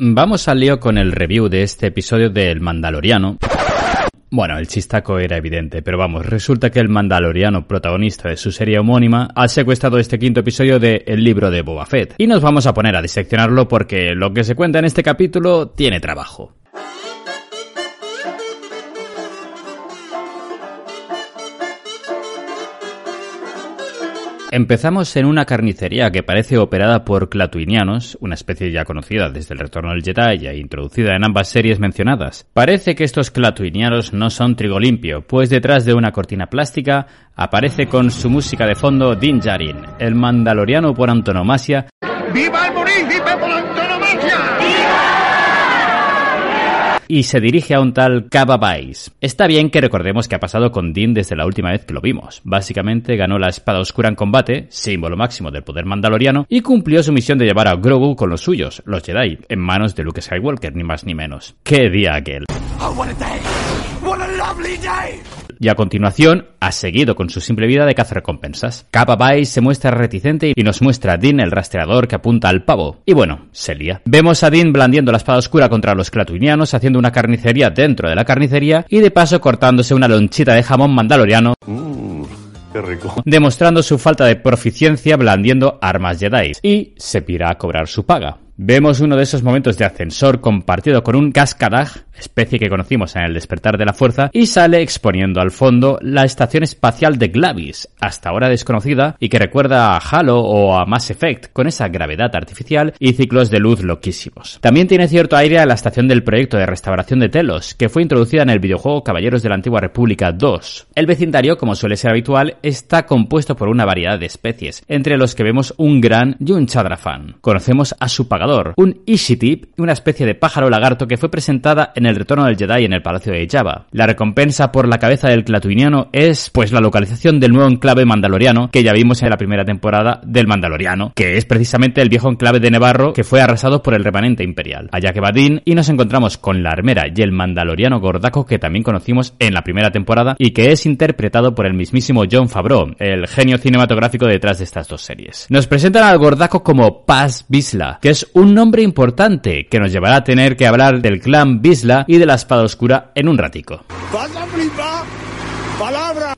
Vamos al lío con el review de este episodio del Mandaloriano. Bueno, el chistaco era evidente, pero vamos, resulta que el Mandaloriano, protagonista de su serie homónima, ha secuestrado este quinto episodio de El libro de Boba Fett. Y nos vamos a poner a diseccionarlo porque lo que se cuenta en este capítulo tiene trabajo. Empezamos en una carnicería que parece operada por clatuinianos, una especie ya conocida desde el retorno del Jedi e introducida en ambas series mencionadas. Parece que estos clatuinianos no son trigo limpio, pues detrás de una cortina plástica aparece con su música de fondo Din Djarin, el mandaloriano por antonomasia. ¡Viva el! ¡Viva por antonomasia! Y se dirige a un tal Cava Está bien que recordemos qué ha pasado con Din desde la última vez que lo vimos. Básicamente ganó la espada oscura en combate, símbolo máximo del poder mandaloriano, y cumplió su misión de llevar a Grogu con los suyos, los Jedi, en manos de Luke Skywalker, ni más ni menos. ¡Qué día aquel! Oh, y a continuación ha seguido con su simple vida de cazarrecompensas. Kappa Vice se muestra reticente y nos muestra a Dean el rastreador que apunta al pavo. Y bueno, se lía. Vemos a Dean blandiendo la espada oscura contra los clatuinianos, haciendo una carnicería dentro de la carnicería y de paso cortándose una lonchita de jamón mandaloriano. Mm, qué rico. Demostrando su falta de proficiencia blandiendo armas Jedi. Y se pira a cobrar su paga. Vemos uno de esos momentos de ascensor compartido con un cascadag, especie que conocimos en el despertar de la fuerza, y sale exponiendo al fondo la estación espacial de Glavis, hasta ahora desconocida y que recuerda a Halo o a Mass Effect, con esa gravedad artificial y ciclos de luz loquísimos. También tiene cierto aire la estación del proyecto de restauración de Telos, que fue introducida en el videojuego Caballeros de la Antigua República 2. El vecindario, como suele ser habitual, está compuesto por una variedad de especies, entre los que vemos un gran y un chadrafán. Conocemos a su pagador un Ishitip, una especie de pájaro lagarto que fue presentada en el retorno del Jedi en el Palacio de Java. La recompensa por la cabeza del clatuiniano es, pues, la localización del nuevo enclave mandaloriano que ya vimos en la primera temporada del Mandaloriano, que es precisamente el viejo enclave de Nevarro que fue arrasado por el remanente imperial. Allá que va y nos encontramos con la armera y el mandaloriano gordaco que también conocimos en la primera temporada y que es interpretado por el mismísimo John Favreau, el genio cinematográfico detrás de estas dos series. Nos presentan al gordaco como Paz Bisla, que es un nombre importante que nos llevará a tener que hablar del clan Bisla y de la espada oscura en un ratico.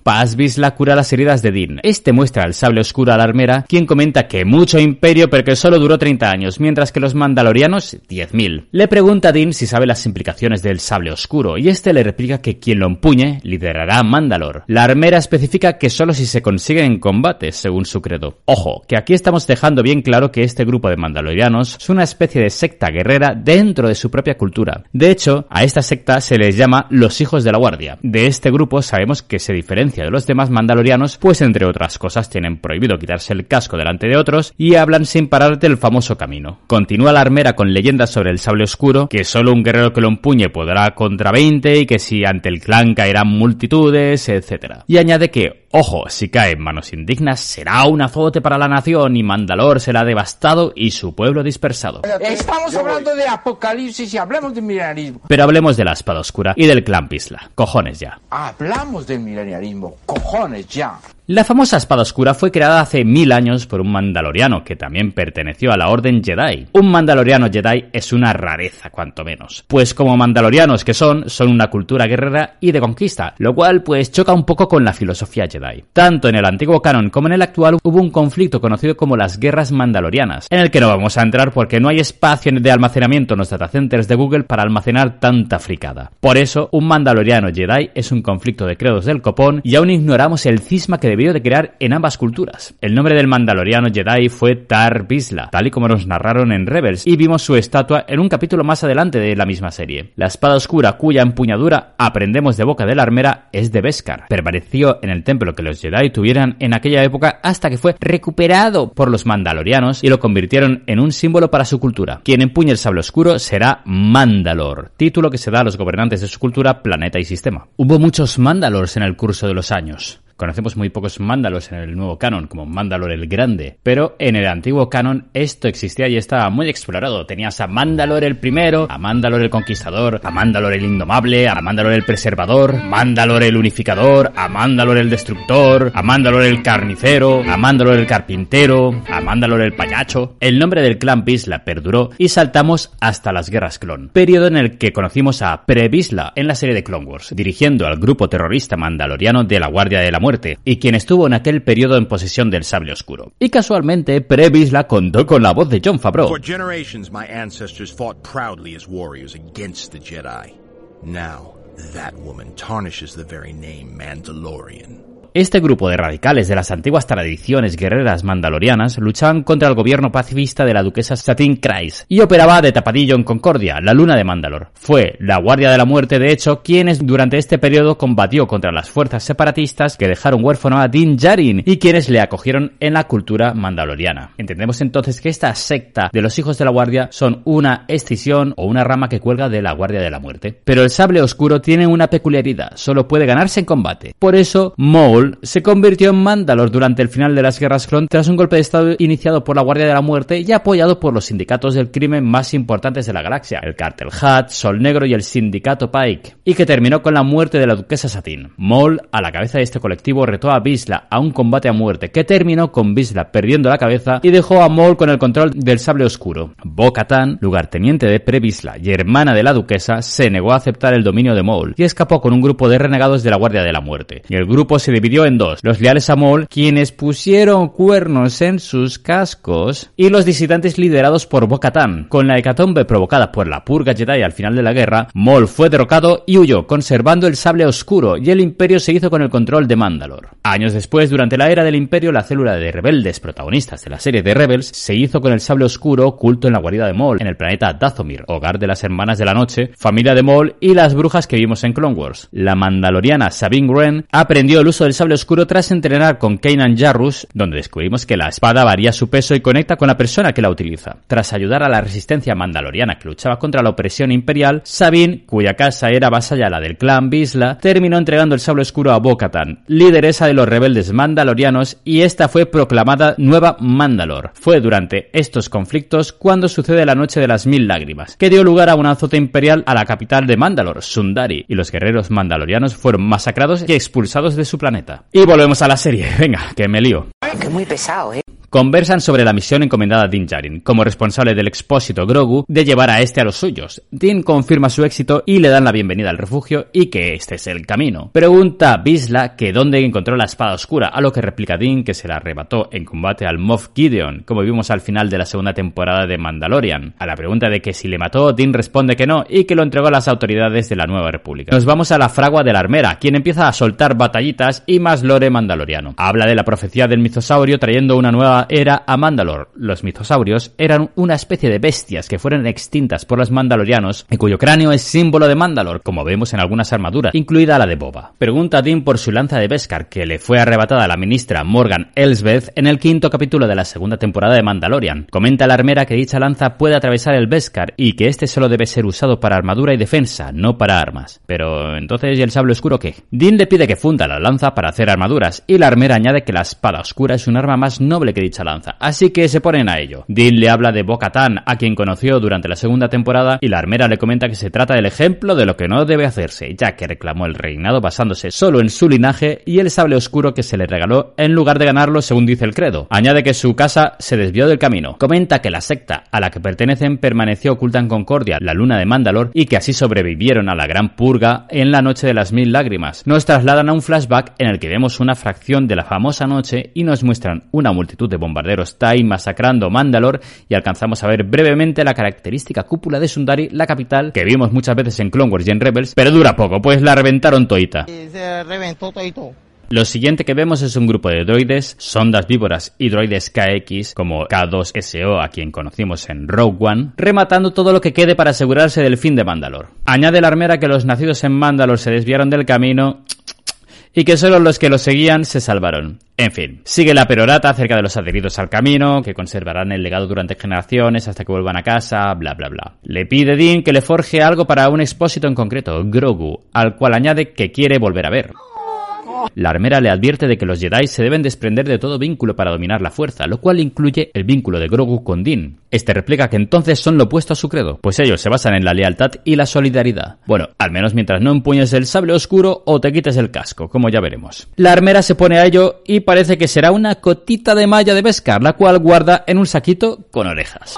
Paz Bisla cura las heridas de Din. Este muestra el sable oscuro a la armera, quien comenta que mucho imperio pero que solo duró 30 años, mientras que los mandalorianos 10.000. Le pregunta a Din si sabe las implicaciones del sable oscuro, y este le replica que quien lo empuñe liderará Mandalor. La armera especifica que solo si se consigue en combate, según su credo. Ojo, que aquí estamos dejando bien claro que este grupo de mandalorianos es una especie de secta guerrera dentro de su propia cultura. De hecho, a esta secta se les llama los hijos de la guardia. De este grupo sabemos que se diferencia de los demás mandalorianos, pues entre otras cosas tienen prohibido quitarse el casco delante de otros y hablan sin parar del famoso camino. Continúa la armera con leyendas sobre el sable oscuro, que solo un guerrero que lo empuñe podrá contra 20 y que si ante el clan caerán multitudes, etc. Y añade que, ojo, si cae en manos indignas será un azote para la nación y Mandalor será devastado y su pueblo dispersado. Estamos hablando de apocalipsis y hablemos de milenarismo. Pero hablemos de la espada oscura y del clan Pisla. Cojones ya. Hablamos del milenarismo cojones ya. La famosa espada oscura fue creada hace mil años por un mandaloriano que también perteneció a la Orden Jedi. Un mandaloriano Jedi es una rareza, cuanto menos. Pues como mandalorianos que son, son una cultura guerrera y de conquista, lo cual pues choca un poco con la filosofía Jedi. Tanto en el antiguo canon como en el actual hubo un conflicto conocido como las guerras mandalorianas, en el que no vamos a entrar porque no hay espacio de almacenamiento en los datacenters de Google para almacenar tanta fricada. Por eso, un mandaloriano Jedi es un conflicto de credos del copón y aún ignoramos el cisma que de crear en ambas culturas. El nombre del mandaloriano Jedi fue Tar Bisla, tal y como nos narraron en Rebels, y vimos su estatua en un capítulo más adelante de la misma serie. La espada oscura cuya empuñadura aprendemos de boca de la armera es de Beskar. Permaneció en el templo que los Jedi tuvieran en aquella época hasta que fue recuperado por los mandalorianos y lo convirtieron en un símbolo para su cultura. Quien empuñe el sable oscuro será Mandalor, título que se da a los gobernantes de su cultura, planeta y sistema. Hubo muchos Mandalors en el curso de los años Conocemos muy pocos Mándalos en el nuevo canon, como Mandalor el Grande, pero en el antiguo canon esto existía y estaba muy explorado. Tenías a Mandalor el primero, a Mandalor el Conquistador, a Mandalor el Indomable, a Mandalor el Preservador, Mandalor el Unificador, a Mandalor el Destructor, a Mandalor el Carnicero, a Mandalor el Carpintero, a Mandalor el Payacho. El nombre del clan Bisla perduró y saltamos hasta las Guerras Clon, periodo en el que conocimos a Pre-Bisla en la serie de Clone Wars, dirigiendo al grupo terrorista mandaloriano de la Guardia de la Muerte, y quien estuvo en aquel periodo en posesión del sable oscuro. Y casualmente, Pre-Bisla contó con la voz de John Favreau. For generations, my ancestors fought proudly as warriors against the Jedi. Now, that woman tarnishes the very name Mandalorian. Este grupo de radicales de las antiguas tradiciones guerreras mandalorianas luchaban contra el gobierno pacifista de la duquesa Satine Kryze y operaba de tapadillo en Concordia, la luna de Mandalor. Fue la Guardia de la Muerte, de hecho, quienes durante este periodo combatió contra las fuerzas separatistas que dejaron huérfano a Din Djarin y quienes le acogieron en la cultura mandaloriana. Entendemos entonces que esta secta de los hijos de la Guardia son una escisión o una rama que cuelga de la Guardia de la Muerte. Pero el sable oscuro tiene una peculiaridad, solo puede ganarse en combate. Por eso, Maul se convirtió en Mandalor durante el final de las guerras clon tras un golpe de estado iniciado por la Guardia de la Muerte y apoyado por los sindicatos del crimen más importantes de la galaxia, el Cartel Hat, Sol Negro y el Sindicato Pike, y que terminó con la muerte de la duquesa Satín. Maul, a la cabeza de este colectivo, retó a Bisla a un combate a muerte que terminó con Bisla perdiendo la cabeza y dejó a Maul con el control del sable oscuro. Bo-Katan, lugarteniente de Pre-Bisla y hermana de la duquesa, se negó a aceptar el dominio de Maul y escapó con un grupo de renegados de la Guardia de la Muerte. Y el grupo se en dos, los leales a Maul, quienes pusieron cuernos en sus cascos, y los disidentes liderados por Bo-Katan. Con la hecatombe provocada por la purga Jedi al final de la guerra, Maul fue derrocado y huyó, conservando el sable oscuro, y el imperio se hizo con el control de Mandalor. Años después, durante la era del imperio, la célula de rebeldes protagonistas de la serie de Rebels se hizo con el sable oscuro oculto en la guarida de Maul, en el planeta Dathomir, hogar de las Hermanas de la Noche, familia de Maul y las brujas que vimos en Clone Wars. La mandaloriana Sabine Wren aprendió el uso del sable oscuro tras entrenar con Kanan Jarrus, donde descubrimos que la espada varía su peso y conecta con la persona que la utiliza. Tras ayudar a la resistencia mandaloriana que luchaba contra la opresión imperial, Sabine, cuya casa era vasalla la del clan Bisla, terminó entregando el sable oscuro a Bo-Katan, lideresa de los rebeldes mandalorianos, y esta fue proclamada nueva Mandalor. Fue durante estos conflictos cuando sucede la Noche de las Mil Lágrimas, que dio lugar a un azote imperial a la capital de Mandalor, Sundari, y los guerreros mandalorianos fueron masacrados y expulsados de su planeta. Y volvemos a la serie. Venga, que me lío. Que muy pesado, ¿eh? Conversan sobre la misión encomendada a Din Djarin, como responsable del expósito Grogu, de llevar a este a los suyos. Din confirma su éxito y le dan la bienvenida al refugio y que este es el camino. Pregunta Bisla que dónde encontró la espada oscura, a lo que replica Din que se la arrebató en combate al Moff Gideon, como vimos al final de la segunda temporada de Mandalorian. A la pregunta de que si le mató, Din responde que no y que lo entregó a las autoridades de la Nueva República. Nos vamos a la fragua de la armera, quien empieza a soltar batallitas y más lore mandaloriano. Habla de la profecía del mitosaurio trayendo una nueva era a Mandalor. Los mitosaurios eran una especie de bestias que fueron extintas por los mandalorianos y cuyo cráneo es símbolo de Mandalor, como vemos en algunas armaduras, incluida la de Boba. Pregunta a Dean por su lanza de Beskar, que le fue arrebatada a la ministra Morgan Elsbeth en el quinto capítulo de la segunda temporada de Mandalorian. Comenta la armera que dicha lanza puede atravesar el Beskar y que este solo debe ser usado para armadura y defensa, no para armas. Pero entonces, ¿y el sable oscuro qué? Dean le pide que funda la lanza para hacer armaduras y la armera añade que la espada oscura es un arma más noble que dicha lanza así que se ponen a ello. Dean le habla de Bo-Katan, a quien conoció durante la segunda temporada, y la armera le comenta que se trata del ejemplo de lo que no debe hacerse, ya que reclamó el reinado basándose solo en su linaje y el sable oscuro que se le regaló en lugar de ganarlo según dice el credo. Añade que su casa se desvió del camino. Comenta que la secta a la que pertenecen permaneció oculta en Concordia, la luna de Mandalor, y que así sobrevivieron a la gran purga en la noche de las mil lágrimas. Nos trasladan a un flashback en el que vemos una fracción de la famosa noche y nos muestran una multitud de bombarderos TIE masacrando Mandalor y alcanzamos a ver brevemente la característica cúpula de Sundari, la capital, que vimos muchas veces en Clone Wars y en Rebels, pero dura poco, pues la reventaron toita. Se reventó todito. Lo siguiente que vemos es un grupo de droides, sondas víboras y droides KX como K2SO a quien conocimos en Rogue One, rematando todo lo que quede para asegurarse del fin de Mandalor. Añade la armera que los nacidos en Mandalor se desviaron del camino y que solo los que lo seguían se salvaron. En fin, sigue la perorata acerca de los adheridos al camino, que conservarán el legado durante generaciones hasta que vuelvan a casa, bla bla bla. Le pide Dean que le forje algo para un expósito en concreto, Grogu, al cual añade que quiere volver a ver. La armera le advierte de que los Jedi se deben desprender de todo vínculo para dominar la fuerza, lo cual incluye el vínculo de Grogu con Din. Este replica que entonces son lo opuesto a su credo, pues ellos se basan en la lealtad y la solidaridad. Bueno, al menos mientras no empuñes el sable oscuro o te quites el casco, como ya veremos. La armera se pone a ello y parece que será una cotita de malla de Beskar, la cual guarda en un saquito con orejas.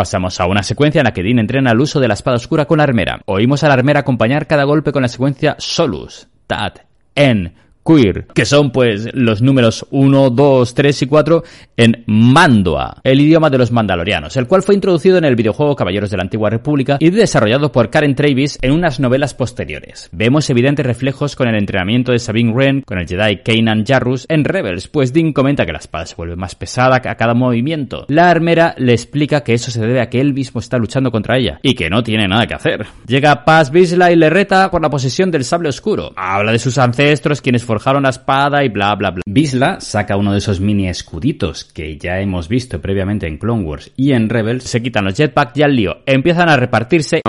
Pasamos a una secuencia en la que Dean entrena el uso de la espada oscura con la armera. Oímos a la armera acompañar cada golpe con la secuencia Solus, Tat, En, Queer, que son pues los números 1, 2, 3 y 4 en Mandoa, el idioma de los mandalorianos, el cual fue introducido en el videojuego Caballeros de la Antigua República y desarrollado por Karen Travis en unas novelas posteriores. Vemos evidentes reflejos con el entrenamiento de Sabine Wren con el Jedi Kanan Jarrus en Rebels, pues Dean comenta que la espada se vuelve más pesada a cada movimiento. La armera le explica que eso se debe a que él mismo está luchando contra ella y que no tiene nada que hacer. Llega Paz Vizsla y le reta por la posesión del sable oscuro. Habla de sus ancestros, quienes forjaron la espada y bla bla bla. Vizsla saca uno de esos mini escuditos que ya hemos visto previamente en Clone Wars y en Rebels, se quitan los jetpacks y al lío. Empiezan a repartirse.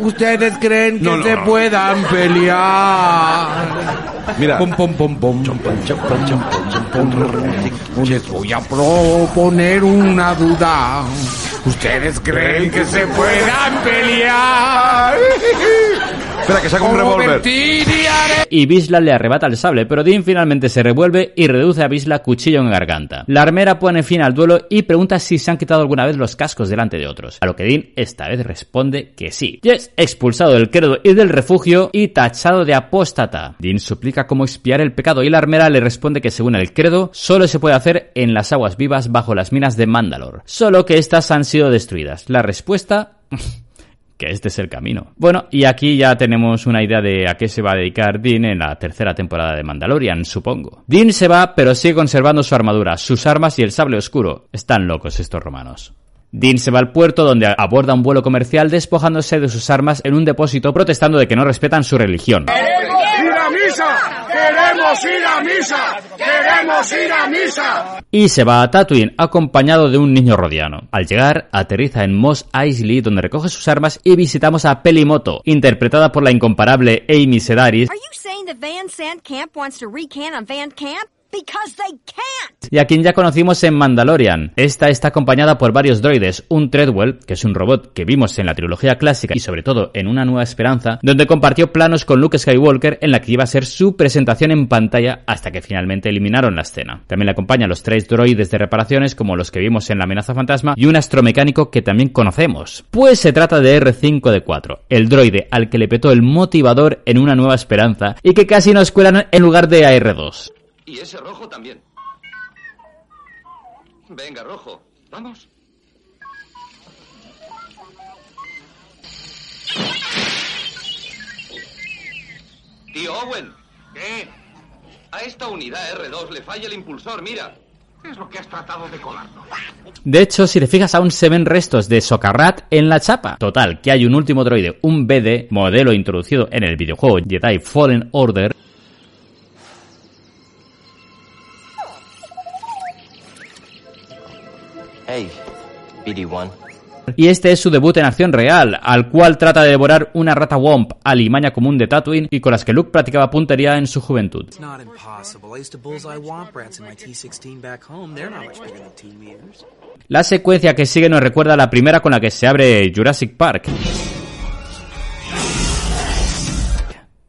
¿Ustedes creen que No, no, se no. puedan pelear? Mira. Pom, pom, pom, pom. Les voy a proponer una duda. ¿Ustedes creen que se puedan pelear? Espera, que saca un revólver. Y Visla le arrebata el sable, pero Dean finalmente se revuelve y reduce a Visla cuchillo en garganta. La armera pone fin al duelo y pregunta si se han quitado alguna vez los cascos delante de otros, a lo que Dean esta vez responde que sí. Y es expulsado del credo y del refugio y tachado de apóstata. Dean suplica cómo expiar el pecado y la armera le responde que según el credo solo se puede hacer en las aguas vivas bajo las minas de Mandalor, solo que estas han sido destruidas. La respuesta... que este es el camino. Bueno, y aquí ya tenemos una idea de a qué se va a dedicar Dean en la tercera temporada de Mandalorian, supongo. Dean se va, pero sigue conservando su armadura, sus armas y el sable oscuro. Están locos estos romanos. Dean se va al puerto donde aborda un vuelo comercial despojándose de sus armas en un depósito protestando de que no respetan su religión. ¡Queremos ir a misa! ¡Queremos ir a misa! y se va a Tatooine acompañado de un niño rodiano. Al llegar, aterriza en Mos Eisley donde recoge sus armas y visitamos a Pelimoto, interpretada por la incomparable Amy Sedaris, Are you saying that Van Sant Camp wants to recant on Van Camp? Y a quien ya conocimos en Mandalorian. Esta está acompañada por varios droides, un Treadwell, que es un robot que vimos en la trilogía clásica y sobre todo en Una Nueva Esperanza, donde compartió planos con Luke Skywalker en la que iba a ser su presentación en pantalla hasta que finalmente eliminaron la escena. También le acompañan los tres droides de reparaciones como los que vimos en La amenaza fantasma y un astromecánico que también conocemos. Pues se trata de R5D4, el droide al que le petó el motivador en Una Nueva Esperanza y que casi nos cuelan en lugar de AR2. Y ese rojo también. Venga, rojo. Vamos. Tío Owen. ¿Qué? A esta unidad R2 le falla el impulsor, mira. Es lo que has tratado de colarnos. De hecho, si te fijas, aún se ven restos de Socarrat en la chapa. Total, que hay un último droide, un BD, modelo introducido en el videojuego Jedi Fallen Order, Hey, BD1. y este es su debut en acción real, al cual trata de devorar una rata Womp, alimaña común de Tatooine, y con las que Luke practicaba puntería en su juventud. It's not impossible. I used to bullseye womp rats in my T-16 back home. They're not much bigger than two meters. La secuencia que sigue nos recuerda a la primera con la que se abre Jurassic Park.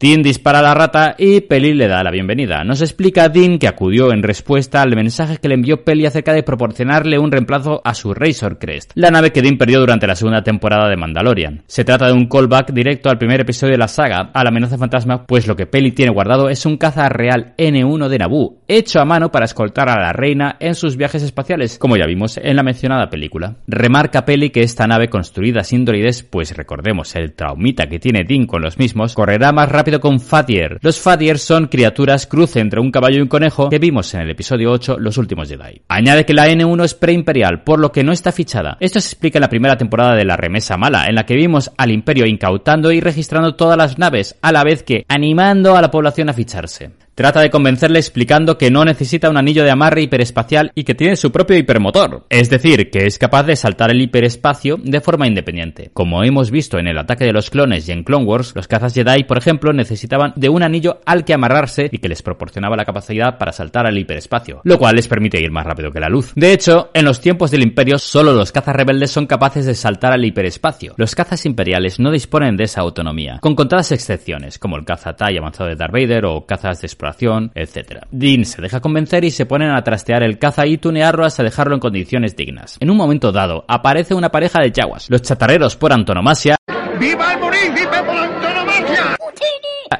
Dean dispara a la rata y Peli le da la bienvenida. Nos explica Dean que acudió en respuesta al mensaje que le envió Peli acerca de proporcionarle un reemplazo a su Razor Crest, la nave que Dean perdió durante la segunda temporada de Mandalorian. Se trata de un callback directo al primer episodio de la saga, a la amenaza fantasma, pues lo que Peli tiene guardado es un caza real N1 de Naboo, hecho a mano para escoltar a la reina en sus viajes espaciales, como ya vimos en la mencionada película. Remarca Peli que esta nave construida sin droides, pues recordemos el traumita que tiene Dean con los mismos, correrá más rápido con Fatier. Los Fatier son criaturas cruce entre un caballo y un conejo que vimos en el episodio 8 Los últimos Jedi. Añade que la N1 es preimperial, por lo que no está fichada. Esto se explica en la primera temporada de La Remesa Mala, en la que vimos al Imperio incautando y registrando todas las naves, a la vez que animando a la población a ficharse. Trata de convencerle explicando que no necesita un anillo de amarre hiperespacial y que tiene su propio hipermotor. Es decir, que es capaz de saltar el hiperespacio de forma independiente. Como hemos visto en el ataque de los clones y en Clone Wars, los cazas Jedi, por ejemplo, necesitaban de un anillo al que amarrarse y que les proporcionaba la capacidad para saltar al hiperespacio, lo cual les permite ir más rápido que la luz. De hecho, en los tiempos del Imperio, solo los cazas rebeldes son capaces de saltar al hiperespacio. Los cazas imperiales no disponen de esa autonomía, con contadas excepciones, como el caza TIE avanzado de Darth Vader o cazas de exploración, etc. Dean se deja convencer y se ponen a trastear el caza y tunearlo hasta dejarlo en condiciones dignas. En un momento dado, aparece una pareja de chaguas, los chatarreros por antonomasia, ¡Viva el munícipe por antonomasia!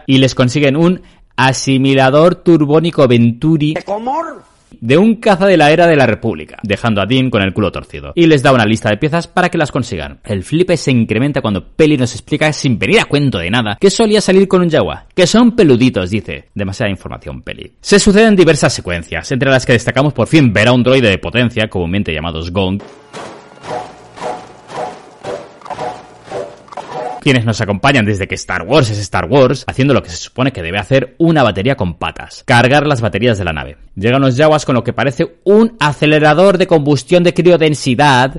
y les consiguen un asimilador turbónico Venturi de un caza de la era de la República, dejando a Dean con el culo torcido. Y les da una lista de piezas para que las consigan. El flipe se incrementa cuando Peli nos explica, sin venir a cuento de nada, que solía salir con un Jaguar, que son peluditos, dice. Demasiada información, Peli. Se suceden diversas secuencias, entre las que destacamos por fin ver a un droide de potencia, comúnmente llamados Gong, quienes nos acompañan desde que Star Wars es Star Wars, haciendo lo que se supone que debe hacer una batería con patas, cargar las baterías de la nave. Llegan los Jawas con lo que parece un acelerador de combustión de criodensidad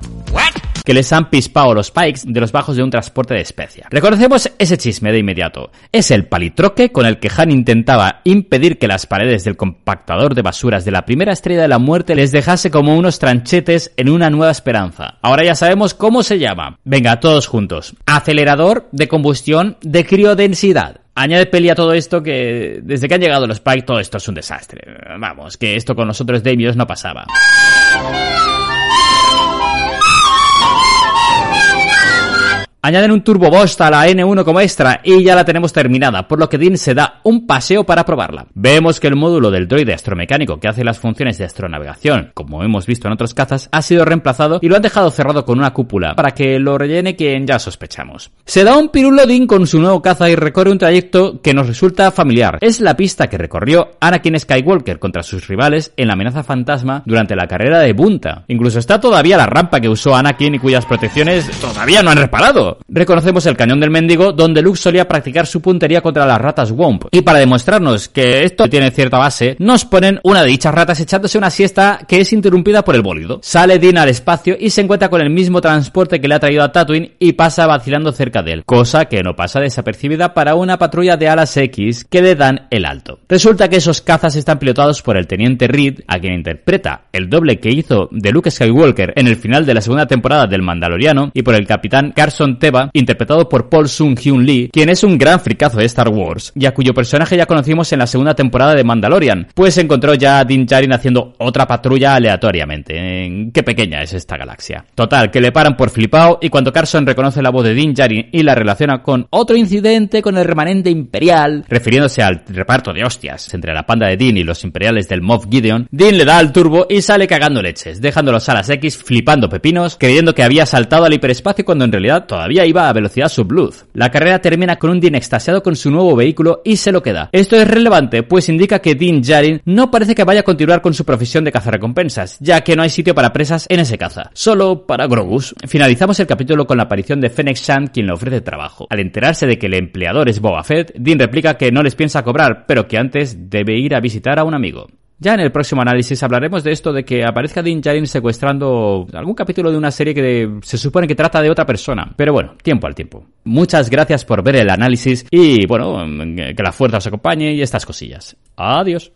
que les han pispado los pikes de los bajos de un transporte de especia. Reconocemos ese chisme de inmediato. Es el palitroque con el que Han intentaba impedir que las paredes del compactador de basuras de la primera estrella de la muerte les dejase como unos tranchetes en una nueva esperanza. Ahora ya sabemos cómo se llama. Venga, todos juntos. Acelerador de combustión de criodensidad. Añade peli a todo esto que desde que han llegado los Pike todo esto es un desastre. Vamos, que esto con nosotros Damios no pasaba. Añaden un Turbo Boost a la N1 como extra y ya la tenemos terminada, por lo que Dean se da un paseo para probarla. Vemos que el módulo del droide astromecánico que hace las funciones de astronavegación, como hemos visto en otros cazas, ha sido reemplazado y lo han dejado cerrado con una cúpula para que lo rellene quien ya sospechamos. Se da un pirulo Dean con su nuevo caza y recorre un trayecto que nos resulta familiar. Es la pista que recorrió Anakin Skywalker contra sus rivales en la amenaza fantasma durante la carrera de Bunta. Incluso está todavía la rampa que usó Anakin y cuyas protecciones todavía no han reparado. Reconocemos el cañón del mendigo donde Luke solía practicar su puntería contra las ratas Womp. Y para demostrarnos que esto tiene cierta base, nos ponen una de dichas ratas echándose una siesta que es interrumpida por el bólido. Sale Dean al espacio y se encuentra con el mismo transporte que le ha traído a Tatooine y pasa vacilando cerca de él, cosa que no pasa desapercibida para una patrulla de alas X que le dan el alto. Resulta que esos cazas están pilotados por el teniente Reed, a quien interpreta el doble que hizo de Luke Skywalker en el final de la segunda temporada del Mandaloriano, y por el capitán Carson Interpretado por Paul Sung Hyun Lee, quien es un gran fricazo de Star Wars, y a cuyo personaje ya conocimos en la segunda temporada de Mandalorian, pues encontró ya a Din Djarin haciendo otra patrulla aleatoriamente. En qué pequeña es esta galaxia. Total, que le paran por flipao y cuando Carson reconoce la voz de Din Djarin y la relaciona con otro incidente con el remanente imperial, refiriéndose al reparto de hostias entre la panda de Din y los imperiales del Moff Gideon, Din le da al turbo y sale cagando leches, dejando los alas X flipando pepinos, creyendo que había saltado al hiperespacio cuando en realidad todavía iba a velocidad subluz. La carrera termina con un Dean extasiado con su nuevo vehículo y se lo queda. Esto es relevante, pues indica que Dean Djarin no parece que vaya a continuar con su profesión de cazarrecompensas, ya que no hay sitio para presas en ese caza, solo para Grogus. Finalizamos el capítulo con la aparición de Fennec Shand, quien le ofrece trabajo. Al enterarse de que el empleador es Boba Fett, Dean replica que no les piensa cobrar, pero que antes debe ir a visitar a un amigo. Ya en el próximo análisis hablaremos de esto de que aparezca Din Djarin secuestrando algún capítulo de una serie que se supone que trata de otra persona. Pero bueno, tiempo al tiempo. Muchas gracias por ver el análisis y bueno, que la fuerza os acompañe y estas cosillas. Adiós.